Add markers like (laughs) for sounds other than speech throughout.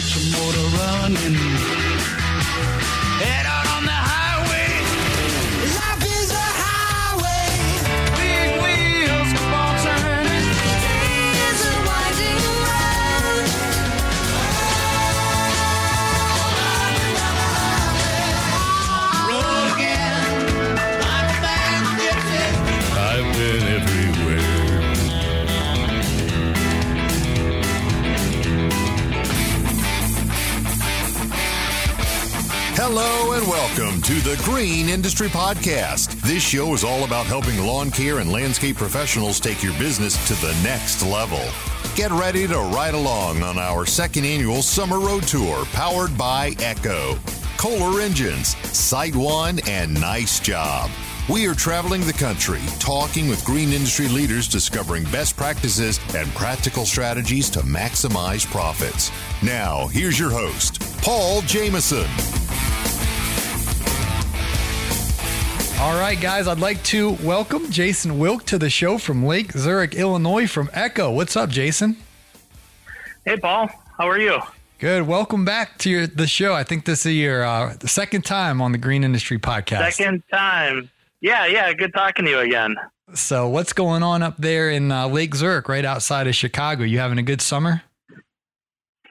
Get your motor running. Welcome to the Green Industry Podcast. This show is all about helping lawn care and landscape professionals take your business to the next level. Get ready to ride along on our second annual summer road tour powered by Echo, Kohler Engines, Site One, and Nice Job. We are traveling the country, talking with green industry leaders, discovering best practices and practical strategies to maximize profits. Now, here's your host, Paul Jamison. All right, guys, I'd like to welcome Jason Wilk to the show from Lake Zurich, Illinois, from Echo. What's up, Jason? Hey, Paul. How are you? Good. Welcome back to your, the show. I think this is your uh, second time on the Green Industry Podcast. Second time. Yeah, yeah. Good talking to you again. So, what's going on up there in uh, Lake Zurich, right outside of Chicago? You having a good summer?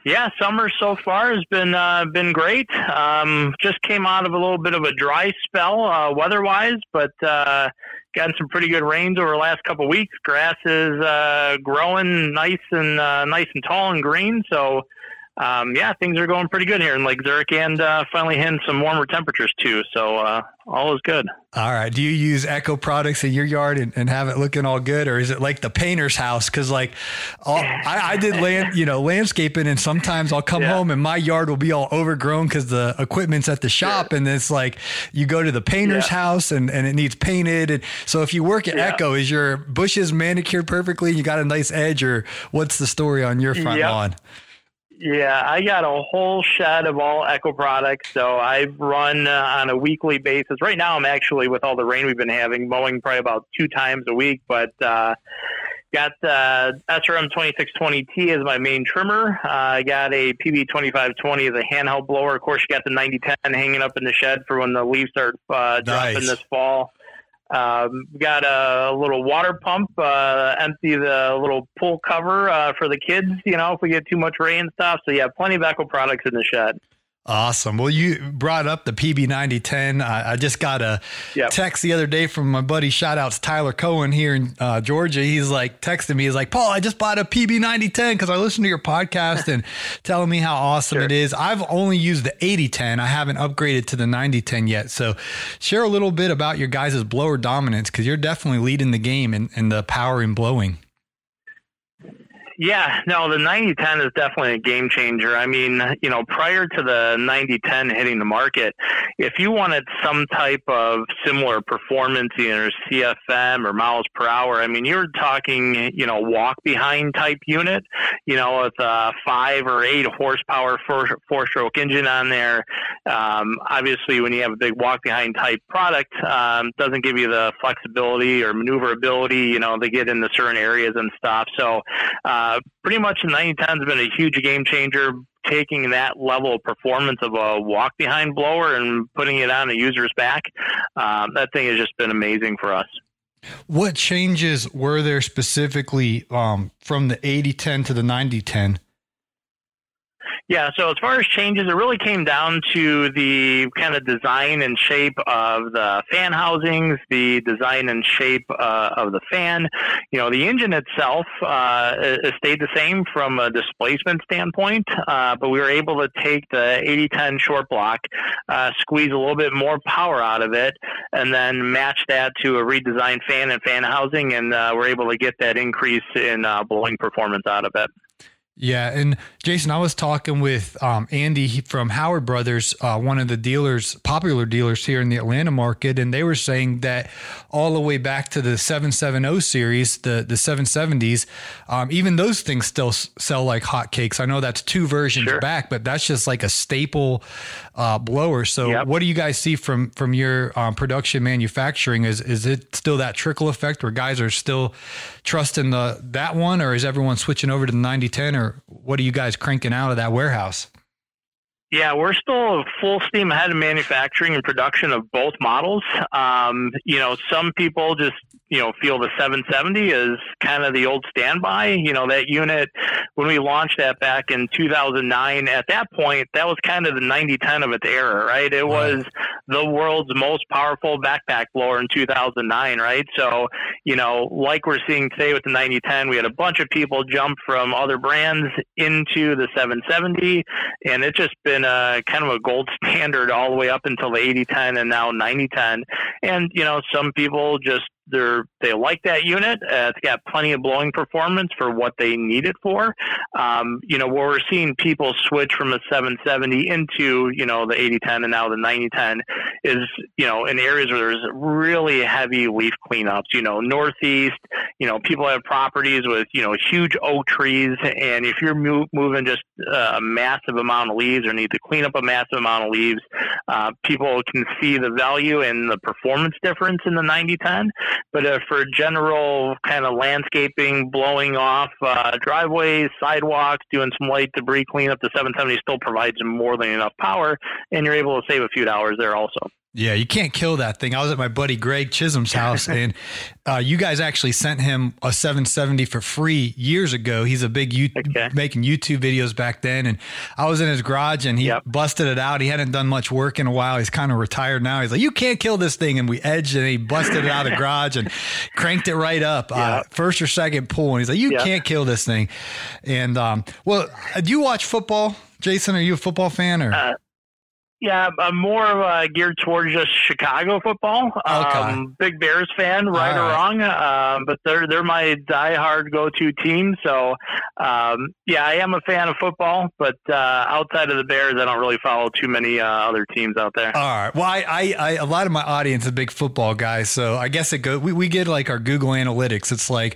Yeah, summer so far has been uh, been great. Um, just came out of a little bit of a dry spell uh, weather-wise, but uh, gotten some pretty good rains over the last couple of weeks. Grass is uh, growing nice and uh, nice and tall and green. So um, yeah, things are going pretty good here in Lake Zurich, and uh, finally hitting some warmer temperatures too. So uh, all is good. All right. Do you use Echo products in your yard and, and have it looking all good, or is it like the painter's house? Because like, all, I, I did land, you know, landscaping, and sometimes I'll come Yeah. home and my yard will be all overgrown because the equipment's at the shop, and it's like you go to the painter's Yeah. house and, and it needs painted. And so if you work at Yeah. Echo, is your bushes manicured perfectly? And you got a nice edge, or what's the story on your front Yep. lawn? Yeah, I got a whole shed of all Echo products. So I run uh, on a weekly basis. Right now, I'm actually with all the rain we've been having, mowing probably about two times a week. But uh, got uh, SRM 2620T as my main trimmer. Uh, I got a PB 2520 as a handheld blower. Of course, you got the 9010 hanging up in the shed for when the leaves start uh, dropping Nice. this fall. Um, got a little water pump, uh, empty the little pool cover uh, for the kids, you know, if we get too much rain and stuff. So, yeah, plenty of Echo products in the shed. Awesome. Well, you brought up the PB9010. I, I just got a Yep. text the other day from my buddy, shout outs Tyler Cohen here in uh, Georgia. He's like texting me. He's like, Paul, I just bought a PB9010 because I listened to your podcast and (laughs) telling me how awesome Sure. it is. I've only used the 8010. I haven't upgraded to the 9010 yet. So share a little bit about your guys' blower dominance because you're definitely leading the game in, in the power and blowing. Yeah, no, the 9010 is definitely a game changer. I mean, you know, prior to the 9010 hitting the market, if you wanted some type of similar performance, either CFM or miles per hour, I mean, you're talking, you know, walk behind type unit, you know, with a five or eight horsepower four, stroke engine on there. Um, obviously, when you have a big walk behind type product, um, doesn't give you the flexibility or maneuverability, you know, to get into certain areas and stuff. So, uh, pretty much the 9010 has been a huge game changer. Taking that level of performance of a walk behind blower and putting it on a user's back, um, that thing has just been amazing for us. What changes were there specifically um, from the 8010 to the 9010? Yeah, so as far as changes, it really came down to the kind of design and shape of the fan housings, the design and shape uh, of the fan. You know, the engine itself uh, stayed the same from a displacement standpoint, uh, but we were able to take the 8010 short block, uh, squeeze a little bit more power out of it, and then match that to a redesigned fan and fan housing, and uh, we're able to get that increase in uh, blowing performance out of it. Yeah, and Jason, I was talking with um, Andy from Howard Brothers, uh, one of the dealers, popular dealers here in the Atlanta market, and they were saying that all the way back to the 770 series, the the 770s, um, even those things still s- sell like hotcakes. I know that's two versions Sure. back, but that's just like a staple uh, blower. So, Yep. what do you guys see from from your um, production manufacturing? Is is it still that trickle effect where guys are still trusting the that one, or is everyone switching over to the 9010, or what are you guys cranking out of that warehouse? Yeah, we're still full steam ahead in manufacturing and production of both models. Um, you know, some people just you know feel the 770 is kind of the old standby. You know, that unit when we launched that back in 2009. At that point, that was kind of the 9010 of its era, right? It was the world's most powerful backpack blower in 2009, right? So, you know, like we're seeing today with the 9010, we had a bunch of people jump from other brands into the 770, and it's just been a kind of a gold (laughs) standard all the way up until the 8010 and now 9010. And you know, some people just they're they like that unit. Uh, it's got plenty of blowing performance for what they need it for. Um, you know, where we're seeing people switch from a 770 into you know the 8010 and now the 9010 is you know in areas where there's really heavy leaf cleanups. You know, northeast. You know, people have properties with you know huge oak trees, and if you're mo- moving just uh, a massive amount of leaves or need to clean up a massive amount of leaves, uh, people can see the value and the performance difference in the 9010. But uh, for general kind of landscaping, blowing off uh, driveways, sidewalks, doing some light debris cleanup, the 770 still provides more than enough power, and you're able to save a few dollars there also. Yeah, you can't kill that thing. I was at my buddy Greg Chisholm's house, (laughs) and uh, you guys actually sent him a 770 for free years ago. He's a big you Okay. making YouTube videos back then, and I was in his garage, and he Yep. busted it out. He hadn't done much work in a while. He's kind of retired now. He's like, "You can't kill this thing," and we edged, and he busted it out of the garage and (laughs) cranked it right up, uh, first or second pull, and he's like, "You Yep. can't kill this thing." And um, well, uh, do you watch football, Jason? Are you a football fan or? Uh, Yeah, I'm more of uh, geared towards just Chicago football. Okay. Um, big Bears fan, right or wrong, um, but they're they're my diehard go-to team. So, um, yeah, I am a fan of football, but uh, outside of the Bears, I don't really follow too many uh, other teams out there. All right. Well, I, I, I, a lot of my audience are big football guys, so I guess it go. We, we get like our Google Analytics. It's like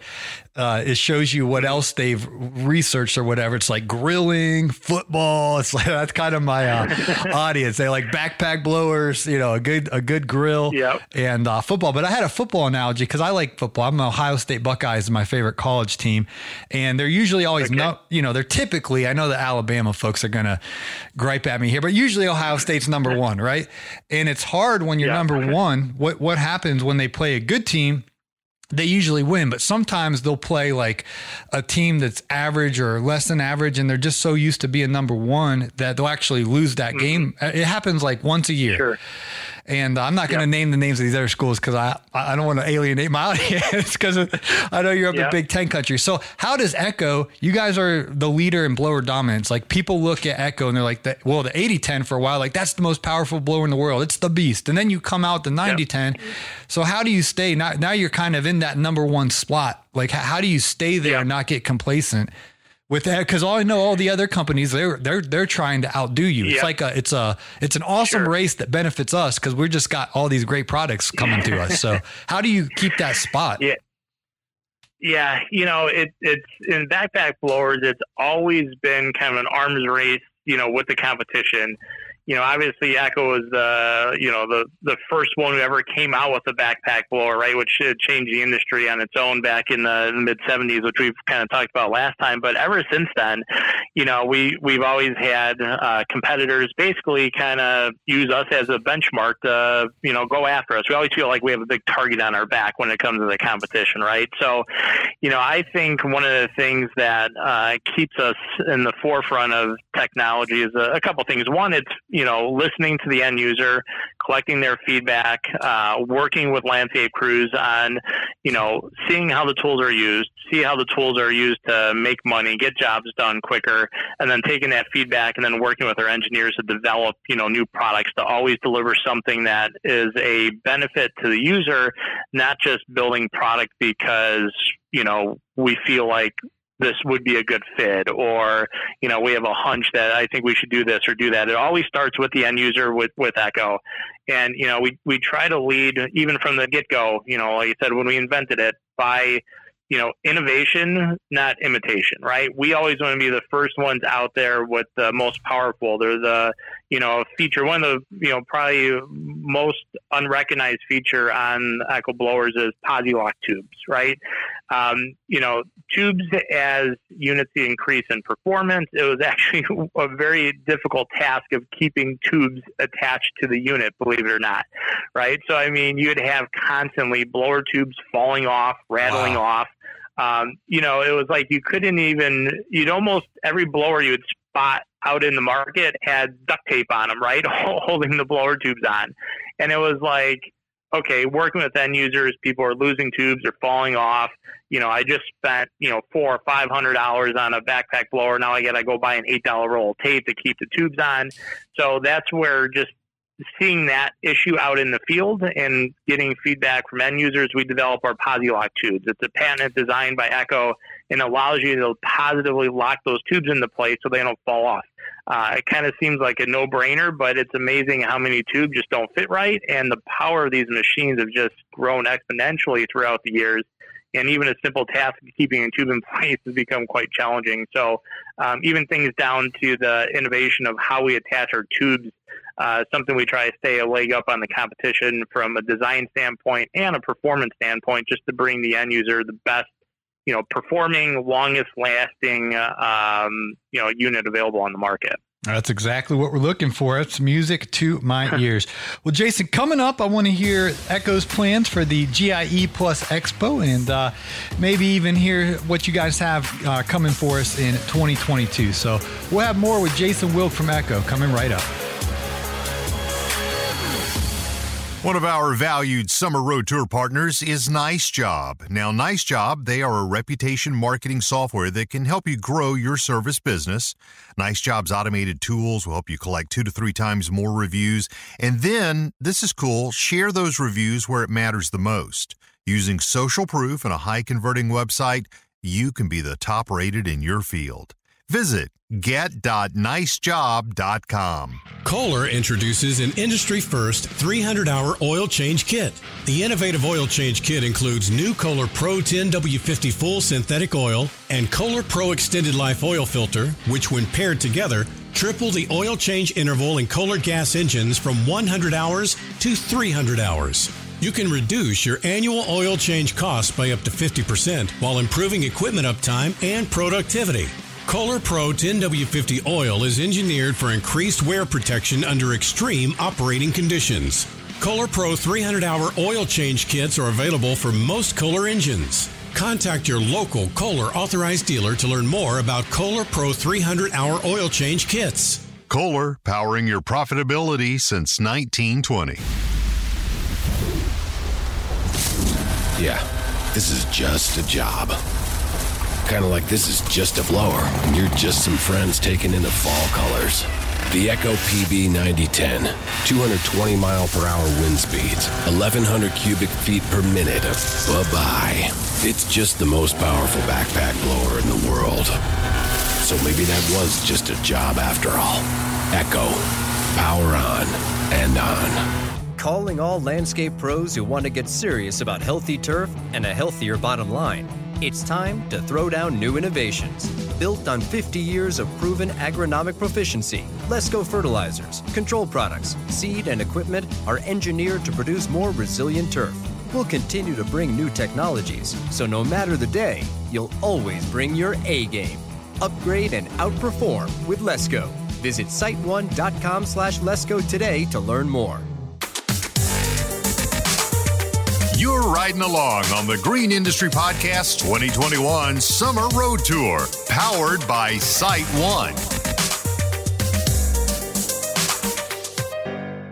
uh, it shows you what else they've researched or whatever. It's like grilling, football. (laughs) It's like that's kind of my uh, (laughs) audience. They like backpack blowers, you know, a good a good grill, Yep. and uh, football. But I had a football analogy because I like football. I'm an Ohio State Buckeyes, my favorite college team, and they're usually always Okay. no, you know, they're typically. I know the Alabama folks are gonna gripe at me here, but usually Ohio State's number one, right? And it's hard when you're Yeah. number one. What what happens when they play a good team? They usually win, but sometimes they'll play like a team that's average or less than average, and they're just so used to being number one that they'll actually lose that mm-hmm. game. Uh, it happens like once a year. Sure. And I'm not going to name the names of these other schools because I, I don't want to alienate my (laughs) audience because I know you're up in Big Ten country. So how does Echo? You guys are the leader in blower dominance. Like people look at Echo and they're like, that, well, the 8010 for a while, like that's the most powerful blower in the world. It's the beast. And then you come out the 9010. So how do you stay? Now, now you're kind of in that number one spot. Like how, how do you stay there and not get complacent? With eh, that, because all I know, all the other companies, they're they're they're trying to outdo you. It's Yeah. like a it's a it's an awesome Sure. race that benefits us because we're just got all these great products coming to us. So (laughs) how do you keep that spot? Yeah. Yeah, you know, it, it's in backpack blowers. It's always been kind of an arms race, you know, with the competition. You know, obviously Echo was the, you know, the the first one who ever came out with a backpack blower, right? Which should change the industry on its own back in the, mid '70s, which we've kind of talked about last time. But ever since then, you know, we we've always had uh, competitors basically kind of use us as a benchmark to, you know, go after us. We always feel like we have a big target on our back when it comes to the competition, right? So, you know, I think one of the things that uh, keeps us in the forefront of technology is a, a couple things. One, it's you know listening to the end user, collecting their feedback, uh, working with landscape crews on you know seeing how the tools are used, see how the tools are used to make money, get jobs done quicker, and then taking that feedback and then working with our engineers to develop you know new products to always deliver something that is a benefit to the user, not just building product because you know we feel like this would be a good fit or you know we have a hunch that i think we should do this or do that it always starts with the end user with with echo and you know we we try to lead even from the get-go you know like you said when we invented it by you know, innovation, not imitation, right? We always want to be the first ones out there with the most powerful. They're the, you know, feature. One of the, you know, probably most unrecognized feature on Echo blowers is Posi-Lock tubes, right? Um, you know, tubes as units increase in performance, it was (laughs) actually a very difficult task of keeping tubes attached to the unit, believe it or not, right? So, I mean, you'd have constantly blower tubes falling off, rattling Wow. off. Um, you know, it was like you couldn't even, you'd almost, every blower you would spot out in the market had duct tape on them, right? (laughs) Holding the blower tubes on. And it was like, okay, working with end users, people are losing tubes or falling off. You know, I just spent, you know, four or five hundred dollars on a backpack blower. Now I gotta go buy an eight dollar roll of tape to keep the tubes on. So that's where just seeing that issue out in the field and getting feedback from end users, we develop our Posi-Lock tubes. It's a patent designed by Echo and allows you to positively lock those tubes into place so they don't fall off. Uh, it kind of seems like a no-brainer, but it's amazing how many tubes just don't fit right, and the power of these machines have just grown exponentially throughout the years. And even a simple task of keeping a tube in (laughs) place has become quite challenging. So, um, even things down to the innovation of how we attach our tubes, uh, something we try to stay a leg up on the competition from a design standpoint and a performance standpoint, just to bring the end user the best you know, performing, longest lasting, uh, um, you know, unit available on the market. That's exactly what we're looking for. It's music to my (laughs) ears. Well, Jason, coming up, I want to hear Echo's plans for the GIE Plus Expo and uh, maybe even hear what you guys have uh, coming for us in 2022. So we'll have more with Jason Wilk from Echo coming right up. One of our valued summer road tour partners is Nice Job. Now, Nice Job, they are a reputation marketing software that can help you grow your service business. Nice Job's automated tools will help you collect two to three times more reviews. And then, this is cool, share those reviews where it matters the most. Using social proof and a high converting website, you can be the top rated in your field. Visit get.nicejob.com. Kohler introduces an industry first 300 hour oil change kit. The innovative oil change kit includes new Kohler Pro 10 W50 full synthetic oil and Kohler Pro extended life oil filter, which, when paired together, triple the oil change interval in Kohler gas engines from 100 hours to 300 hours. You can reduce your annual oil change costs by up to 50% while improving equipment uptime and productivity. Kohler Pro 10W50 oil is engineered for increased wear protection under extreme operating conditions. Kohler Pro 300 hour oil change kits are available for most Kohler engines. Contact your local Kohler authorized dealer to learn more about Kohler Pro 300 hour oil change kits. Kohler, powering your profitability since 1920. Yeah, this is just a job. Kind of like this is just a blower, and you're just some friends taking in the fall colors. The Echo PB 9010, 220 mile per hour wind speeds, 1100 cubic feet per minute bye bye. It's just the most powerful backpack blower in the world. So maybe that was just a job after all. Echo, power on and on. Calling all landscape pros who want to get serious about healthy turf and a healthier bottom line. It's time to throw down new innovations. Built on 50 years of proven agronomic proficiency, Lesco fertilizers, control products, seed, and equipment are engineered to produce more resilient turf. We'll continue to bring new technologies, so no matter the day, you'll always bring your A game. Upgrade and outperform with Lesco. Visit site1.com slash Lesco today to learn more. You're riding along on the Green Industry Podcast 2021 Summer Road Tour, powered by Site One.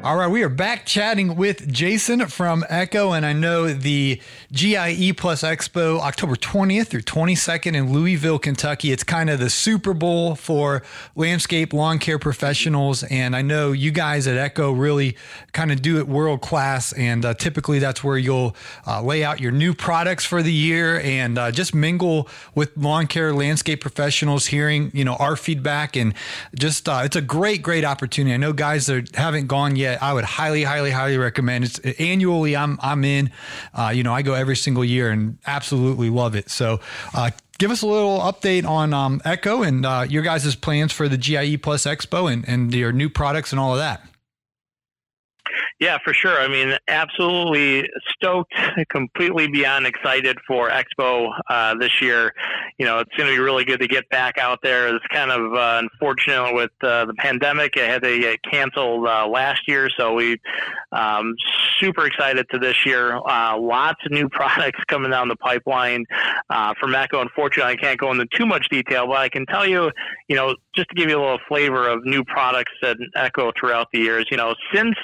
All right, we are back chatting with Jason from Echo, and I know the GIE Plus Expo October 20th through 22nd in Louisville, Kentucky. It's kind of the Super Bowl for landscape lawn care professionals, and I know you guys at Echo really kind of do it world class, and uh, typically that's where you'll uh, lay out your new products for the year and uh, just mingle with lawn care landscape professionals, hearing you know our feedback, and just uh, it's a great, great opportunity. I know guys that haven't gone yet I would highly, highly, highly recommend. It's annually. I'm I'm in. Uh, you know, I go every single year and absolutely love it. So. Uh, give us a little update on um, Echo and uh, your guys' plans for the GIE Plus Expo and, and your new products and all of that. Yeah, for sure. I mean, absolutely stoked, completely beyond excited for Expo uh, this year. You know, it's going to be really good to get back out there. It's kind of uh, unfortunate with uh, the pandemic; it had to get canceled uh, last year, so we um, super excited to this year. Uh, lots of new (laughs) products coming down the pipeline uh, from Echo. Unfortunately, I can't go into too much detail, but I can tell you, you know, just to give you a little flavor of new products at Echo throughout the years. You know, since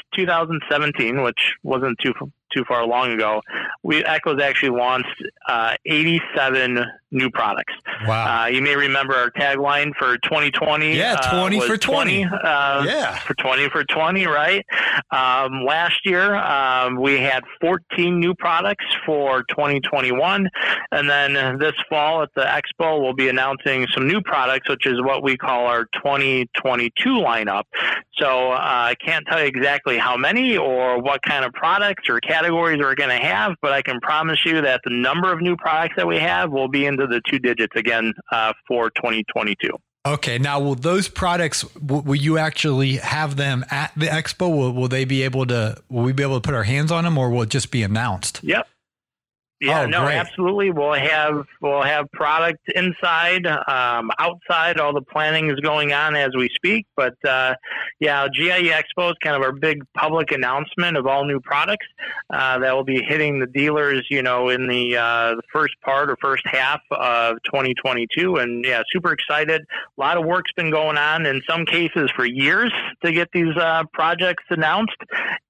2017, which wasn't too too far long ago, we Echo's actually launched uh, 87 new products. Wow! Uh, you may remember our tagline for 2020. Yeah, 20 uh, for 20. 20 uh, Yeah. for 20 for 20, right? Um, last year, um, we had 14 new products for 2021. And then this fall at the expo, we'll be announcing some new products, which is what we call our 2022 lineup. So uh, I can't tell you exactly how many or what kind of products or categories we're going to have, but I can promise you that the number of new products that we have will be into the two digits again uh, for 2022. Okay, now will those products will, will you actually have them at the expo? Will, will they be able to? Will we be able to put our hands on them, or will it just be announced? Yep. Yeah, Oh, no, great. absolutely. We'll have we'll have product inside, um, outside. All the planning is going on as we speak. But uh, yeah, GIE Expo is kind of our big public announcement of all new products uh, that will be hitting the dealers. You know, in the uh, the first part or first half of 2022. And yeah, super excited. A lot of work's been going on in some cases for years to get these uh, projects announced,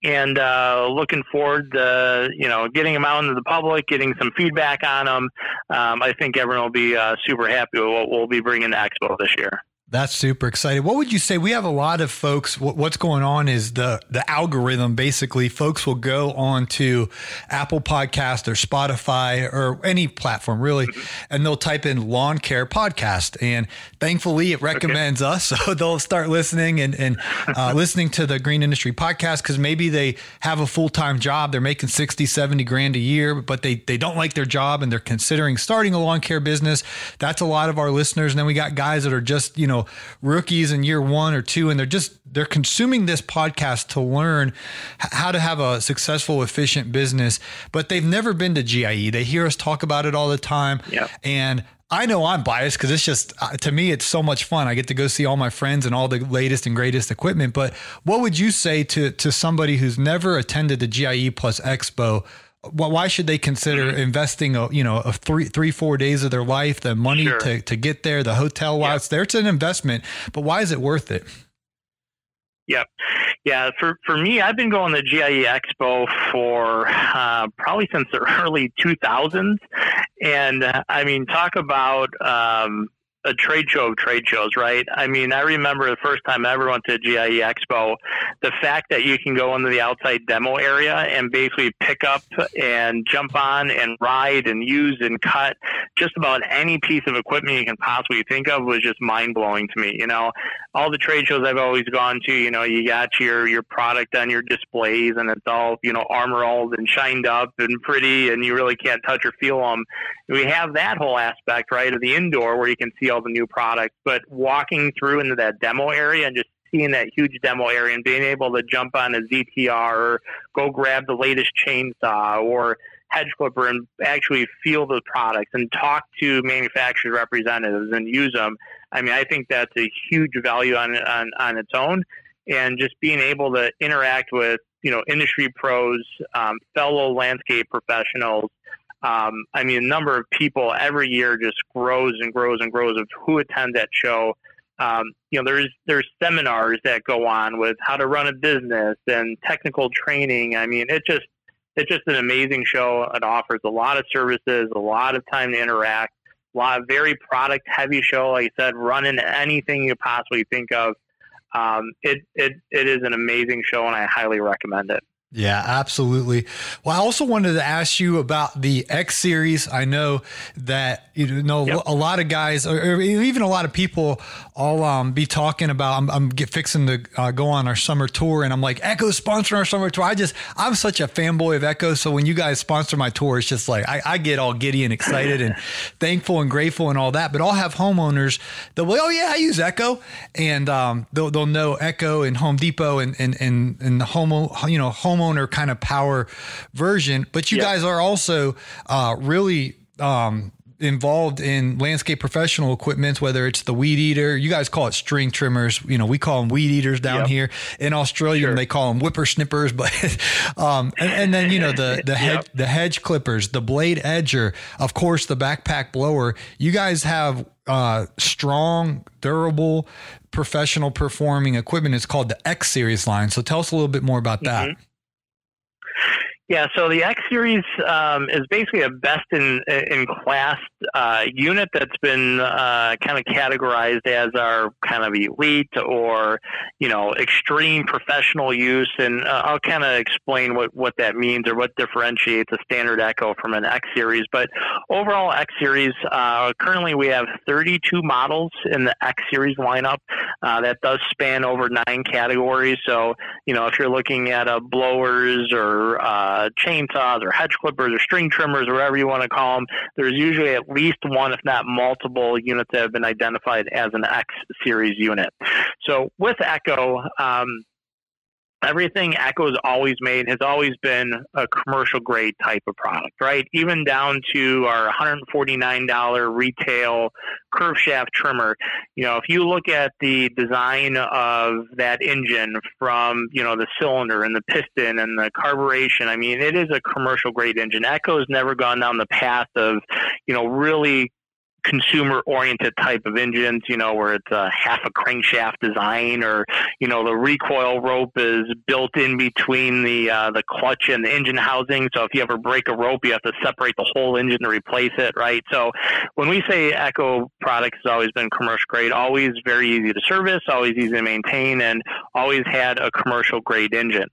and uh, looking forward to you know getting them out into the public, getting some feedback on them. Um, I think everyone will be uh, super happy with what we'll be bringing to Expo this year. That's super exciting. What would you say? We have a lot of folks. What, what's going on is the the algorithm. Basically, folks will go on to Apple Podcast or Spotify or any platform really, and they'll type in lawn care podcast. And thankfully, it recommends us, (laughs) so they'll start listening and and uh, (laughs) listening to the Green Industry podcast because maybe they have a full time job. They're making 60, 70 grand a year, but they they don't like their job and they're considering starting a lawn care business. That's a lot of our listeners. And then we got guys that are just you know rookies in year one or two, and they're just they're consuming this podcast to learn how to have a successful, efficient business, but they've never been to GIE. They hear us talk about it all the time, Yeah. and I know I'm biased because it's just uh, to me it's so much fun. I get to go see all my friends and all the latest and greatest equipment. But what would you say to to somebody who's never attended the GIE Plus Expo? Wh- Why should they consider investing a you know a three three four days of their life, the money Sure. to to get there, the hotel while Yeah. it's there? It's an investment, but why is it worth it? Yep. Yeah, for, for me, I've been going to GIE Expo for uh, probably since the (laughs) early 2000s. And uh, I mean, talk about um, a trade show of trade shows, right? I mean, I remember the first time I ever went to GIE Expo, the fact that you can go into the outside demo area and basically pick up and jump on and ride and use and cut just about any piece of equipment you can possibly think of was just mind blowing to me. You know, all the trade shows I've always gone to, you know, you got your your product on your displays and it's all, you know, armor armoralled and shined up and pretty and you really can't touch or feel them. We have that whole aspect, right, of the indoor where you can see all the new products, but walking through into that demo area and just seeing that huge demo area and being able to jump on a ZTR or go grab the latest chainsaw or hedge clipper and actually feel the products and talk to manufacturer representatives and use them. I mean, I think that's a huge value on on, on its own, and just being able to interact with you know industry pros, um, fellow landscape professionals. Um, I mean, the number of people every year just grows and grows and grows of who attend that show. Um, you know, there's there's seminars that go on with how to run a business and technical training. I mean, it just it's just an amazing show. It offers a lot of services, a lot of time to interact, a lot of very product heavy show. Like I said, running anything you possibly think of. Um, it, it it is an amazing show, and I highly recommend it. Yeah, absolutely. Well, I also wanted to ask you about the X series. I know that you know Yep. a lot of guys, or, even a lot of people, all um, be talking about. I'm, I'm get, fixing to uh, go on our summer tour, and I'm like, Echo sponsoring our summer tour. I just, I'm such a fanboy of Echo. So when you guys sponsor my tour, it's just like I, I get all giddy and excited and (laughs) thankful and grateful and all that. But I'll have homeowners that will, oh yeah, I use Echo, and um, they'll they'll know Echo and Home Depot and and and, and the home you know homeowner kind of power version. But you Yeah. guys are also uh, really um, involved in landscape professional equipment, whether it's the weed eater, you guys call it string trimmers. You know, we call them weed eaters down Yep. here in Australia. Sure. They call them whippersnippers, (laughs) but um, and, and then you know the the (laughs) hedge Yep. the hedge clippers, the blade edger, of course the backpack blower. You guys have uh, strong, durable, professional performing equipment. It's called the X series line. So tell us a little bit more about that. Yeah, so the X Series um, is basically a best in in class uh, unit that's been uh, kind of categorized as our kind of elite or you know extreme professional use, and uh, I'll kind of explain what what that means or what differentiates a standard Echo from an X Series. But overall, X Series uh, currently we have 32 models in the X Series lineup. Uh, that does span over nine categories. So you know if you're looking at uh, blowers or uh, chainsaws or hedge clippers or string trimmers or whatever you want to call them, there's usually at least one, if not multiple, units that have been identified as an X series unit. So with Echo, um, everything Echo's always made has always been a commercial grade type of product, right? Even down to our $149 retail curve shaft trimmer. You know, if you look at the design of that engine from, you know, the cylinder and the piston and the carburation, I mean, it is a commercial grade engine. Echo's never gone down the path of, you know, really consumer oriented type of engines, you know, where it's a half a crankshaft design or, you know, the recoil rope is built in between the uh, the clutch and the engine housing. So if you ever break a rope, you have to separate the whole engine to replace it, right? So when we say Echo products has always been commercial grade, always very easy to service, always easy to maintain, and always had a commercial grade engine.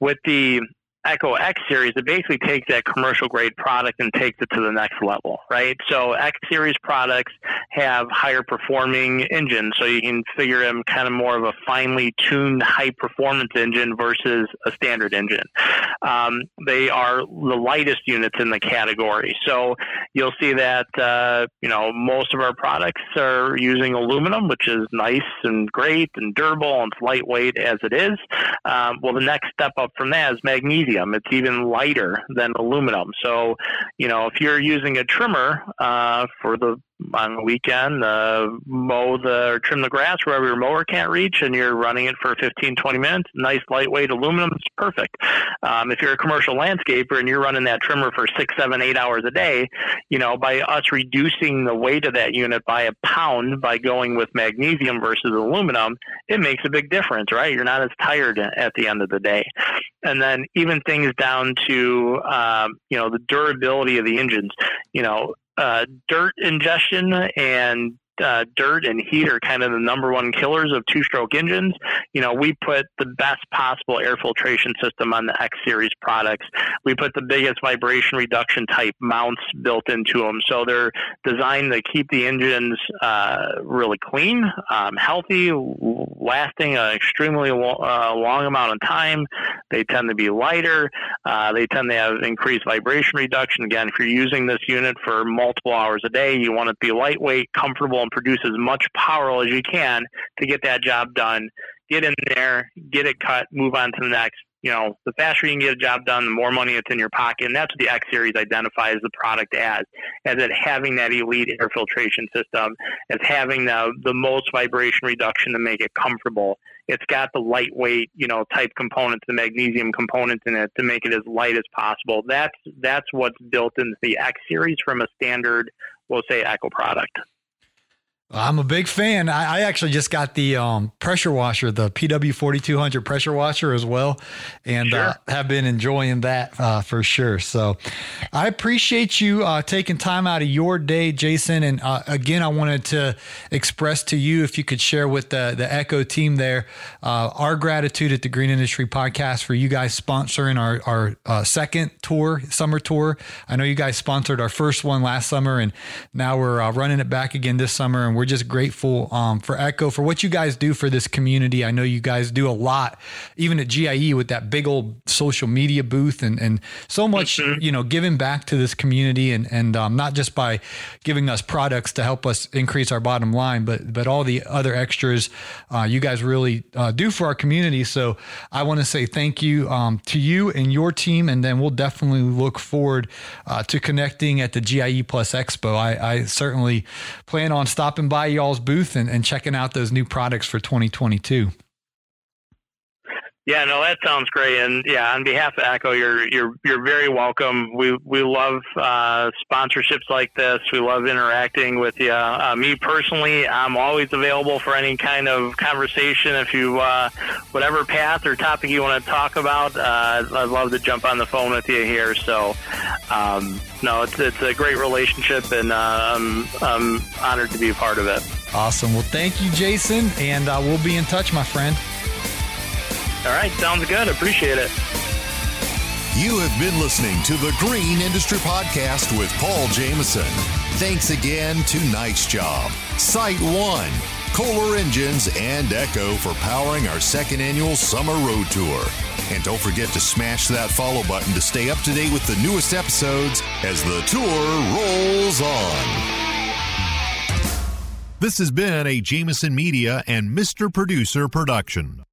With the Echo X series, it basically takes that commercial grade product and takes it to the next level, right? So X series products have higher performing engines, so you can figure them kind of more of a finely tuned high performance engine versus a standard engine. Um, they are the lightest units in the category, so you'll see that uh, you know most of our products are using aluminum, which is nice and great and durable and it's lightweight as it is. Um, well, the next step up from that is magnesium. It's even lighter than aluminum. So, you know, if you're using a trimmer uh, for the on the weekend, uh, mow the or trim the grass wherever your mower can't reach, and you're running it for 15, 20 minutes, nice lightweight aluminum, it's perfect. Um, if you're a commercial landscaper and you're running that trimmer for six, seven, eight hours a day, you know, by us reducing the weight of that unit by a pound by going with magnesium versus aluminum, it makes a big difference, right? You're not as tired at the end of the day. And then even things down to, um, you know, the durability of the engines, you know, uh, dirt ingestion and uh, dirt and heat are kind of the number one killers of two-stroke engines. You know, we put the best possible air filtration system on the X series products. We put the biggest vibration reduction type mounts built into them, so they're designed to keep the engines uh, really clean, um, healthy, lasting an extremely lo- uh, long amount of time. They tend to be lighter. Uh, they tend to have increased vibration reduction. Again, if you're using this unit for multiple hours a day, you want it to be lightweight, comfortable, and produce as much power as you can to get that job done. Get in there, get it cut, move on to the next. You know, the faster you can get a job done, the more money it's in your pocket. And that's what the X Series identifies the product as, as it having that elite air filtration system, as having the, the most vibration reduction to make it comfortable. It's got the lightweight, you know, type components, the magnesium components in it to make it as light as possible. That's that's what's built into the X series from a standard, we'll say, Echo product. I'm a big fan. I, I actually just got the um, pressure washer, the PW 4200 pressure washer as well, and uh, have been enjoying that uh, for sure. So I appreciate you uh, taking time out of your day, Jason. And uh, again, I wanted to express to you if you could share with the, the Echo team there uh, our gratitude at the Green Industry Podcast for you guys sponsoring our, our uh, second tour, summer tour. I know you guys sponsored our first one last summer, and now we're uh, running it back again this summer. And we're just grateful um, for Echo for what you guys do for this community. I know you guys do a lot, even at GIE with that big old social media booth and, and so much, you know, giving back to this community and, and um, not just by giving us products to help us increase our bottom line, but, but all the other extras uh, you guys really uh, do for our community. So I want to say thank you um, to you and your team. And then we'll definitely look forward uh, to connecting at the GIE Plus Expo. I, I certainly plan on stopping by y'all's booth and, and checking out those new products for 2022. Yeah, no, that sounds great. And yeah, on behalf of Echo, you're you're you're very welcome. We we love uh, sponsorships like this. We love interacting with you. Uh, me personally, I'm always available for any kind of conversation. If you uh, whatever path or topic you want to talk about, uh, I'd love to jump on the phone with you here. So, um, no, it's it's a great relationship, and uh, I'm I'm honored to be a part of it. Awesome. Well, thank you, Jason, and uh, we'll be in touch, my friend. All right, sounds good. Appreciate it. You have been listening to the Green Industry Podcast with Paul Jamison. Thanks again to Nice Job, Site One, Kohler Engines, and Echo for powering our second annual summer road tour. And don't forget to smash that follow button to stay up to date with the newest episodes as the tour rolls on. This has been a Jamison Media and Mr. Producer production.